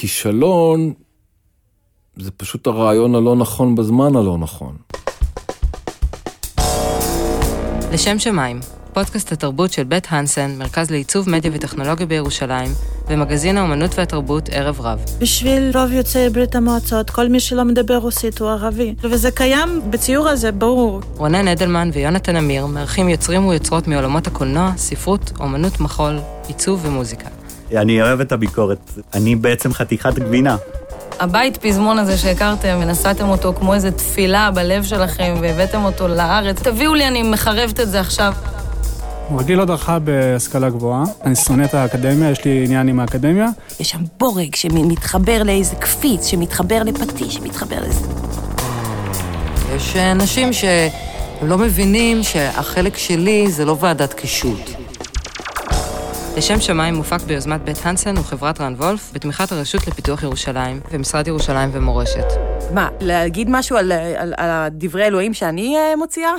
כישלון זה פשוט הרעיון הלא נכון בזמן הלא נכון. לשם שמיים, פודקאסט התרבות של בית הנסן, מרכז לעיצוב מדיה וטכנולוגיה בירושלים, ומגזין האומנות והתרבות ערב רב. בשביל רוב יוצאי ברית המועצות, כל מי שלא מדבר רוסית הוא ערבי. וזה קיים בציור הזה, ברור. רונן אדלמן ויונתן אמיר מארחים יוצרים ויוצרות מעולמות הקולנוע, ספרות, אומנות מחול, עיצוב ומוזיקה. אני אוהב את הביקורת. אני בעצם חתיכת גבינה. הבית פזמון הזה שהכרתם ונשאתם אותו כמו איזו תפילה בלב שלכם והבאתם אותו לארץ, תביאו לי, אני מחרבת את זה עכשיו. רגיל לא דרכה בהשכלה גבוהה, אני שונא את האקדמיה, יש לי עניין עם האקדמיה. יש שם בורג שמתחבר לאיזה קפיץ, שמתחבר לפטיש, שמתחבר לזה. יש אנשים שהם לא מבינים שהחלק שלי זה לא ועדת קישוט. לשם שמיים מופק ביוזמת בית הנסן וחברת רן וולף, בתמיכת הרשות לפיתוח ירושלים ומשרד ירושלים ומורשת. מה, להגיד משהו על, על, על דברי אלוהים שאני אה, מוציאה?